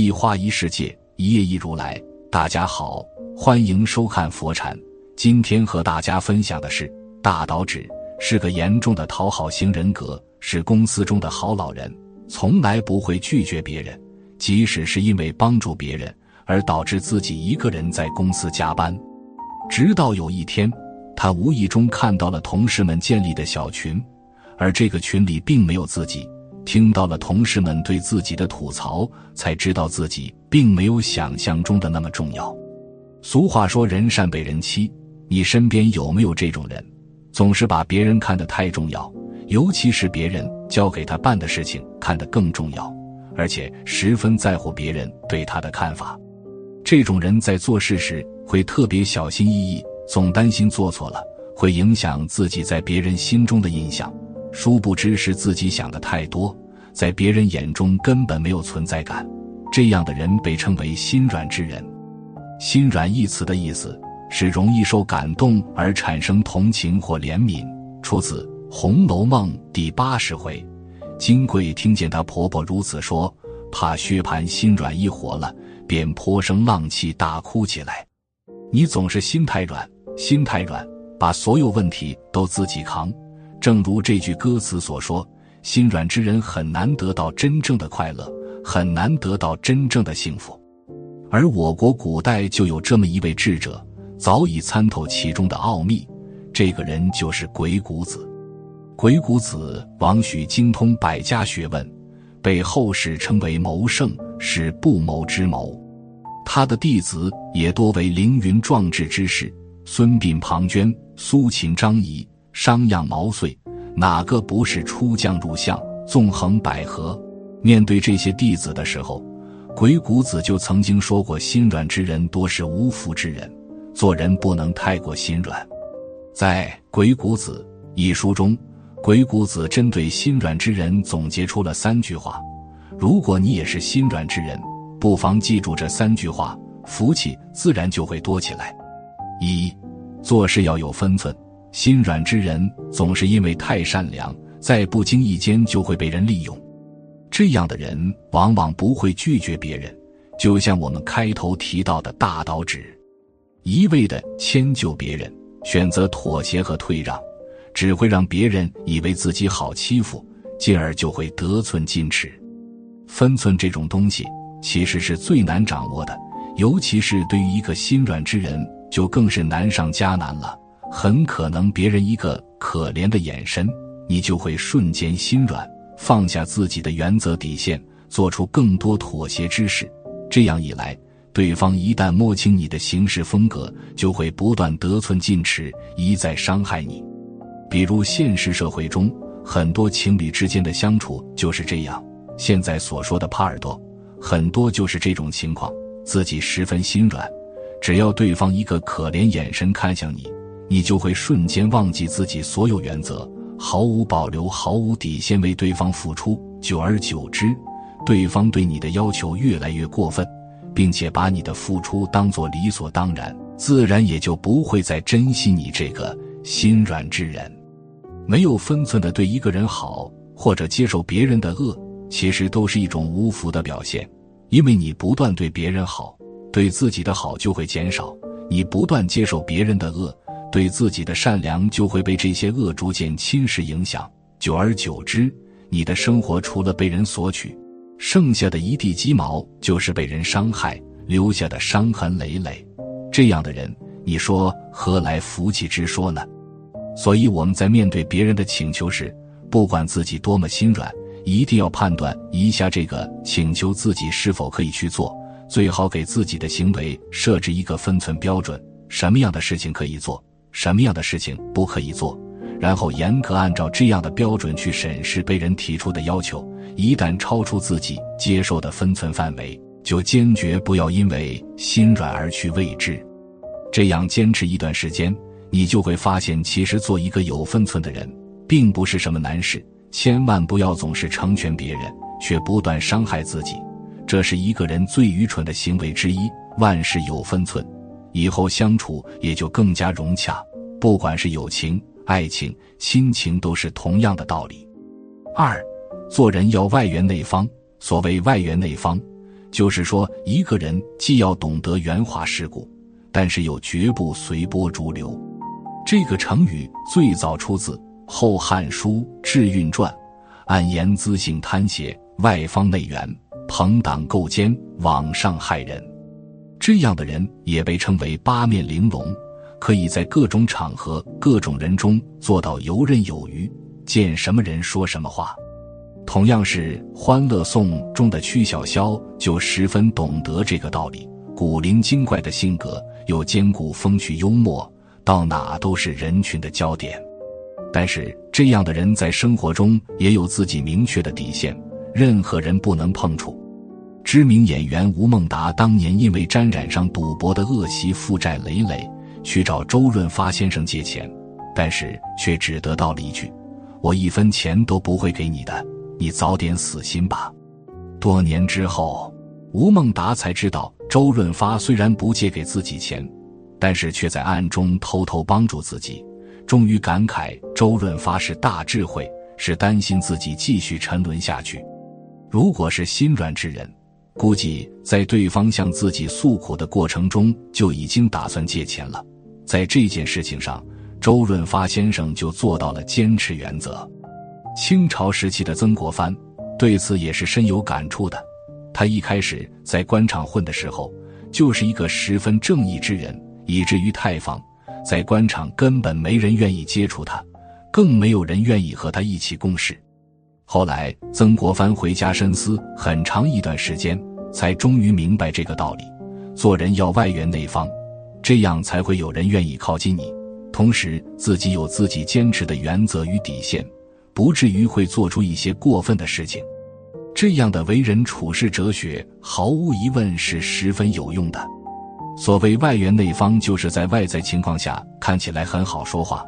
一花一世界，一叶一如来。大家好，欢迎收看佛禅。今天和大家分享的是，大岛指是个严重的讨好型人格，是公司中的好老人，从来不会拒绝别人，即使是因为帮助别人而导致自己一个人在公司加班。直到有一天，他无意中看到了同事们建立的小群，而这个群里并没有自己。听到了同事们对自己的吐槽，才知道自己并没有想象中的那么重要。俗话说“人善被人欺”，你身边有没有这种人？总是把别人看得太重要，尤其是别人交给他办的事情看得更重要，而且十分在乎别人对他的看法。这种人在做事时会特别小心翼翼，总担心做错了会影响自己在别人心中的印象。殊不知是自己想的太多，在别人眼中根本没有存在感。这样的人被称为心软之人。心软一词的意思是容易受感动而产生同情或怜悯，出自《红楼梦》第八十回。金贵听见她婆婆如此说，怕薛蟠心软一活了，便颇生浪气，大哭起来。你总是心太软，心太软，把所有问题都自己扛。正如这句歌词所说：“心软之人很难得到真正的快乐，很难得到真正的幸福。”而我国古代就有这么一位智者，早已参透其中的奥秘。这个人就是鬼谷子。鬼谷子王许精通百家学问，被后世称为谋圣，是不谋之谋。他的弟子也多为凌云壮志之士，孙膑、庞涓、苏秦、张仪。商鞅、毛遂，哪个不是出将入相、纵横捭阖？面对这些弟子的时候，鬼谷子就曾经说过：“心软之人多是无福之人，做人不能太过心软。”在《鬼谷子》一书中，鬼谷子针对心软之人总结出了三句话。如果你也是心软之人，不妨记住这三句话，福气自然就会多起来。一，做事要有分寸。心软之人总是因为太善良，在不经意间就会被人利用。这样的人往往不会拒绝别人，就像我们开头提到的大岛指，一味的迁就别人，选择妥协和退让，只会让别人以为自己好欺负，进而就会得寸进尺。分寸这种东西其实是最难掌握的，尤其是对于一个心软之人，就更是难上加难了。很可能别人一个可怜的眼神，你就会瞬间心软，放下自己的原则底线，做出更多妥协之事。这样一来，对方一旦摸清你的行事风格，就会不断得寸进尺，一再伤害你。比如现实社会中，很多情侣之间的相处就是这样。现在所说的耙耳朵，很多就是这种情况。自己十分心软，只要对方一个可怜眼神看向你。你就会瞬间忘记自己所有原则，毫无保留、毫无底线为对方付出。久而久之，对方对你的要求越来越过分，并且把你的付出当作理所当然，自然也就不会再珍惜你这个心软之人。没有分寸的对一个人好，或者接受别人的恶，其实都是一种无福的表现。因为你不断对别人好，对自己的好就会减少；你不断接受别人的恶。对自己的善良就会被这些恶逐渐侵蚀影响，久而久之，你的生活除了被人索取，剩下的一地鸡毛就是被人伤害留下的伤痕累累。这样的人，你说何来福气之说呢？所以我们在面对别人的请求时，不管自己多么心软，一定要判断一下这个请求自己是否可以去做，最好给自己的行为设置一个分寸标准：什么样的事情可以做。什么样的事情不可以做？然后严格按照这样的标准去审视被人提出的要求，一旦超出自己接受的分寸范围，就坚决不要因为心软而去未之。这样坚持一段时间，你就会发现，其实做一个有分寸的人，并不是什么难事。千万不要总是成全别人，却不断伤害自己，这是一个人最愚蠢的行为之一。万事有分寸，以后相处也就更加融洽。不管是友情、爱情、亲情，都是同样的道理。二，做人要外圆内方。所谓外圆内方，就是说一个人既要懂得圆滑世故，但是又绝不随波逐流。这个成语最早出自《后汉书·智运传》，按言资性贪邪，外方内圆，朋党构奸，网上害人。这样的人也被称为八面玲珑，可以在各种场合、各种人中做到游刃有余，见什么人说什么话。同样是《欢乐颂》中的曲筱绡就十分懂得这个道理，古灵精怪的性格又兼顾风趣幽默，到哪都是人群的焦点。但是这样的人在生活中也有自己明确的底线，任何人不能碰触。知名演员吴孟达当年因为沾染上赌博的恶习，负债累累，去找周润发先生借钱，但是却只得到了一句：“我一分钱都不会给你的，你早点死心吧。”多年之后，吴孟达才知道，周润发虽然不借给自己钱，但是却在暗中偷偷帮助自己。终于感慨，周润发是大智慧，是担心自己继续沉沦下去。如果是心软之人，估计在对方向自己诉苦的过程中，就已经打算借钱了。在这件事情上，周润发先生就做到了坚持原则。清朝时期的曾国藩对此也是深有感触的。他一开始在官场混的时候，就是一个十分正义之人，以至于太房在官场根本没人愿意接触他，更没有人愿意和他一起共事。后来，曾国藩回家深思很长一段时间。才终于明白这个道理：做人要外圆内方，这样才会有人愿意靠近你。同时，自己有自己坚持的原则与底线，不至于会做出一些过分的事情。这样的为人处事哲学，毫无疑问是十分有用的。所谓外圆内方，就是在外在情况下看起来很好说话，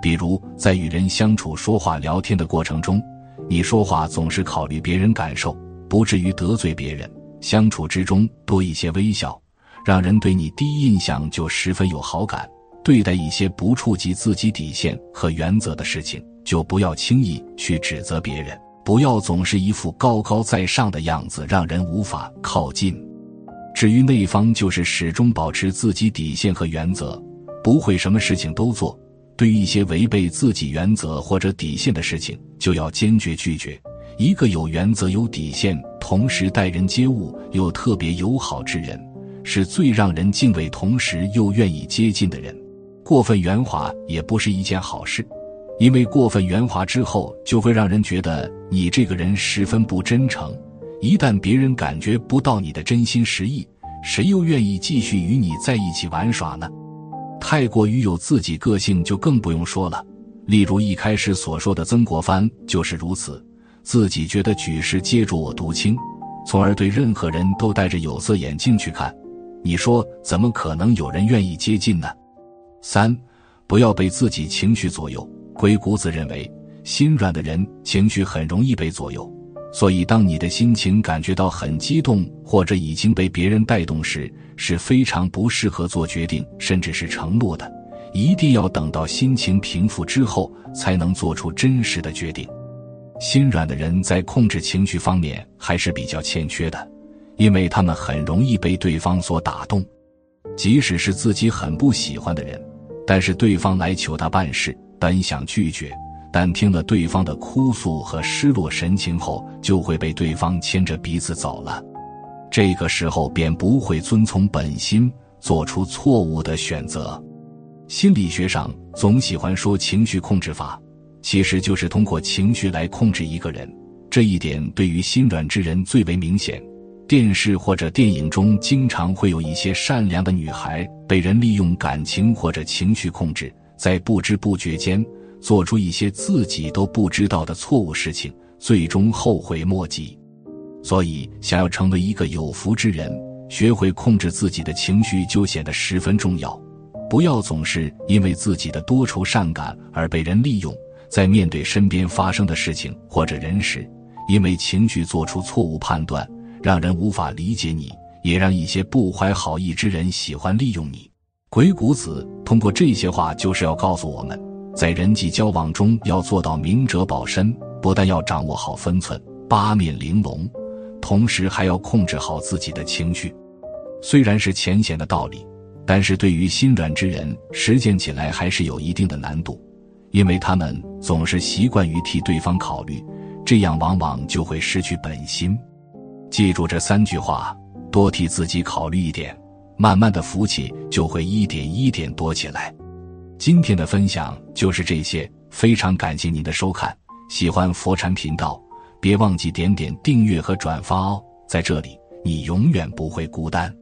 比如在与人相处、说话、聊天的过程中，你说话总是考虑别人感受，不至于得罪别人。相处之中多一些微笑，让人对你第一印象就十分有好感。对待一些不触及自己底线和原则的事情，就不要轻易去指责别人，不要总是一副高高在上的样子，让人无法靠近。至于那一方，就是始终保持自己底线和原则，不会什么事情都做。对于一些违背自己原则或者底线的事情，就要坚决拒绝。一个有原则、有底线，同时待人接物又特别友好之人，是最让人敬畏，同时又愿意接近的人。过分圆滑也不是一件好事，因为过分圆滑之后，就会让人觉得你这个人十分不真诚。一旦别人感觉不到你的真心实意，谁又愿意继续与你在一起玩耍呢？太过于有自己个性，就更不用说了。例如一开始所说的曾国藩就是如此。自己觉得举世皆浊我独清，从而对任何人都戴着有色眼镜去看。你说怎么可能有人愿意接近呢？三，不要被自己情绪左右。鬼谷子认为，心软的人情绪很容易被左右，所以当你的心情感觉到很激动或者已经被别人带动时，是非常不适合做决定，甚至是承诺的。一定要等到心情平复之后，才能做出真实的决定。心软的人在控制情绪方面还是比较欠缺的，因为他们很容易被对方所打动。即使是自己很不喜欢的人，但是对方来求他办事，本想拒绝，但听了对方的哭诉和失落神情后，就会被对方牵着鼻子走了。这个时候便不会遵从本心，做出错误的选择。心理学上总喜欢说情绪控制法。其实就是通过情绪来控制一个人，这一点对于心软之人最为明显。电视或者电影中经常会有一些善良的女孩被人利用感情或者情绪控制，在不知不觉间做出一些自己都不知道的错误事情，最终后悔莫及。所以，想要成为一个有福之人，学会控制自己的情绪就显得十分重要。不要总是因为自己的多愁善感而被人利用，在面对身边发生的事情或者人时，因为情绪做出错误判断，让人无法理解你，也让一些不怀好意之人喜欢利用你。鬼谷子通过这些话，就是要告诉我们，在人际交往中要做到明哲保身，不但要掌握好分寸，八面玲珑，同时还要控制好自己的情绪。虽然是浅显的道理。但是对于心软之人，实践起来还是有一定的难度，因为他们总是习惯于替对方考虑，这样往往就会失去本心。记住这三句话，多替自己考虑一点，慢慢的福气就会一点一点多起来。今天的分享就是这些，非常感谢您的收看，喜欢佛禅频道，别忘记点点订阅和转发哦，在这里你永远不会孤单。